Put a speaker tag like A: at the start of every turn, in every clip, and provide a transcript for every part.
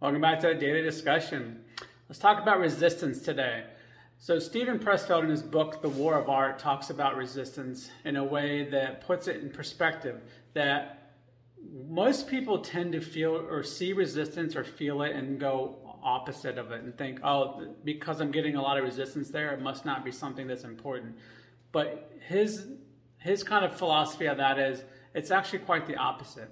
A: Welcome back to a daily discussion. Let's talk about resistance today. So, Steven Pressfield, in his book, The War of Art, talks about resistance in a way that puts it in perspective that most people tend to feel or see resistance or feel it and go opposite of it and think, oh, because I'm getting a lot of resistance there, it must not be something that's important. But his his kind of philosophy of that is it's actually quite the opposite.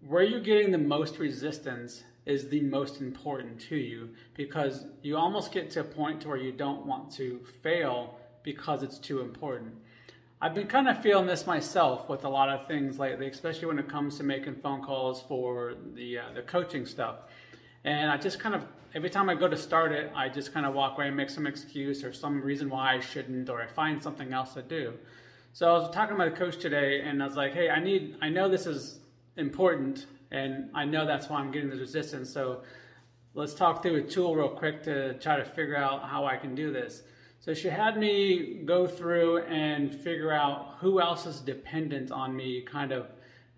A: Where you're getting the most resistance is the most important to you because you almost get to a point to where you don't want to fail because it's too important. I've been kind of feeling this myself with a lot of things lately, especially when it comes to making phone calls for the uh, the coaching stuff. And I just kind of every time I go to start it, I just kind of walk away and make some excuse or some reason why I shouldn't, or I find something else to do. So I was talking to my coach today, and I was like, "Hey, I need. I know this is important, and I know that's why I'm getting this resistance. So let's talk through a tool real quick to try to figure out how I can do this. So she had me go through and figure out who else is dependent on me kind of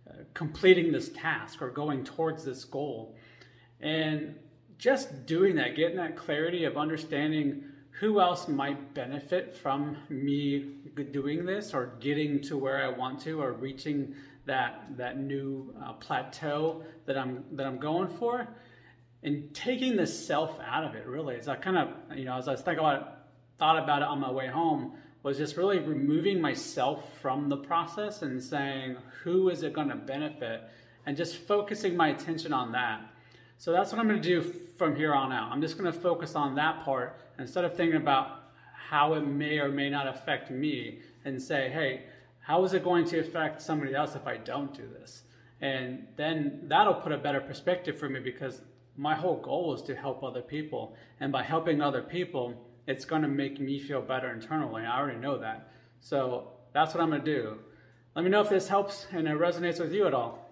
A: uh, completing this task or going towards this goal. And just doing that, getting that clarity of understanding who else might benefit from me doing this or getting to where I want to or reaching that that new uh, plateau that I'm that I'm going for, and taking the self out of it. Really, as I kind of you know as I was thinking about it, thought about it on my way home, was just really removing myself from the process and saying who is it going to benefit, and just focusing my attention on that. So that's what I'm going to do from here on out. I'm just going to focus on that part instead of thinking about how it may or may not affect me and say, hey, how is it going to affect somebody else if I don't do this? And then that'll put a better perspective for me because my whole goal is to help other people. And by helping other people, it's going to make me feel better internally. I already know that. So that's what I'm going to do. Let me know if this helps and it resonates with you at all.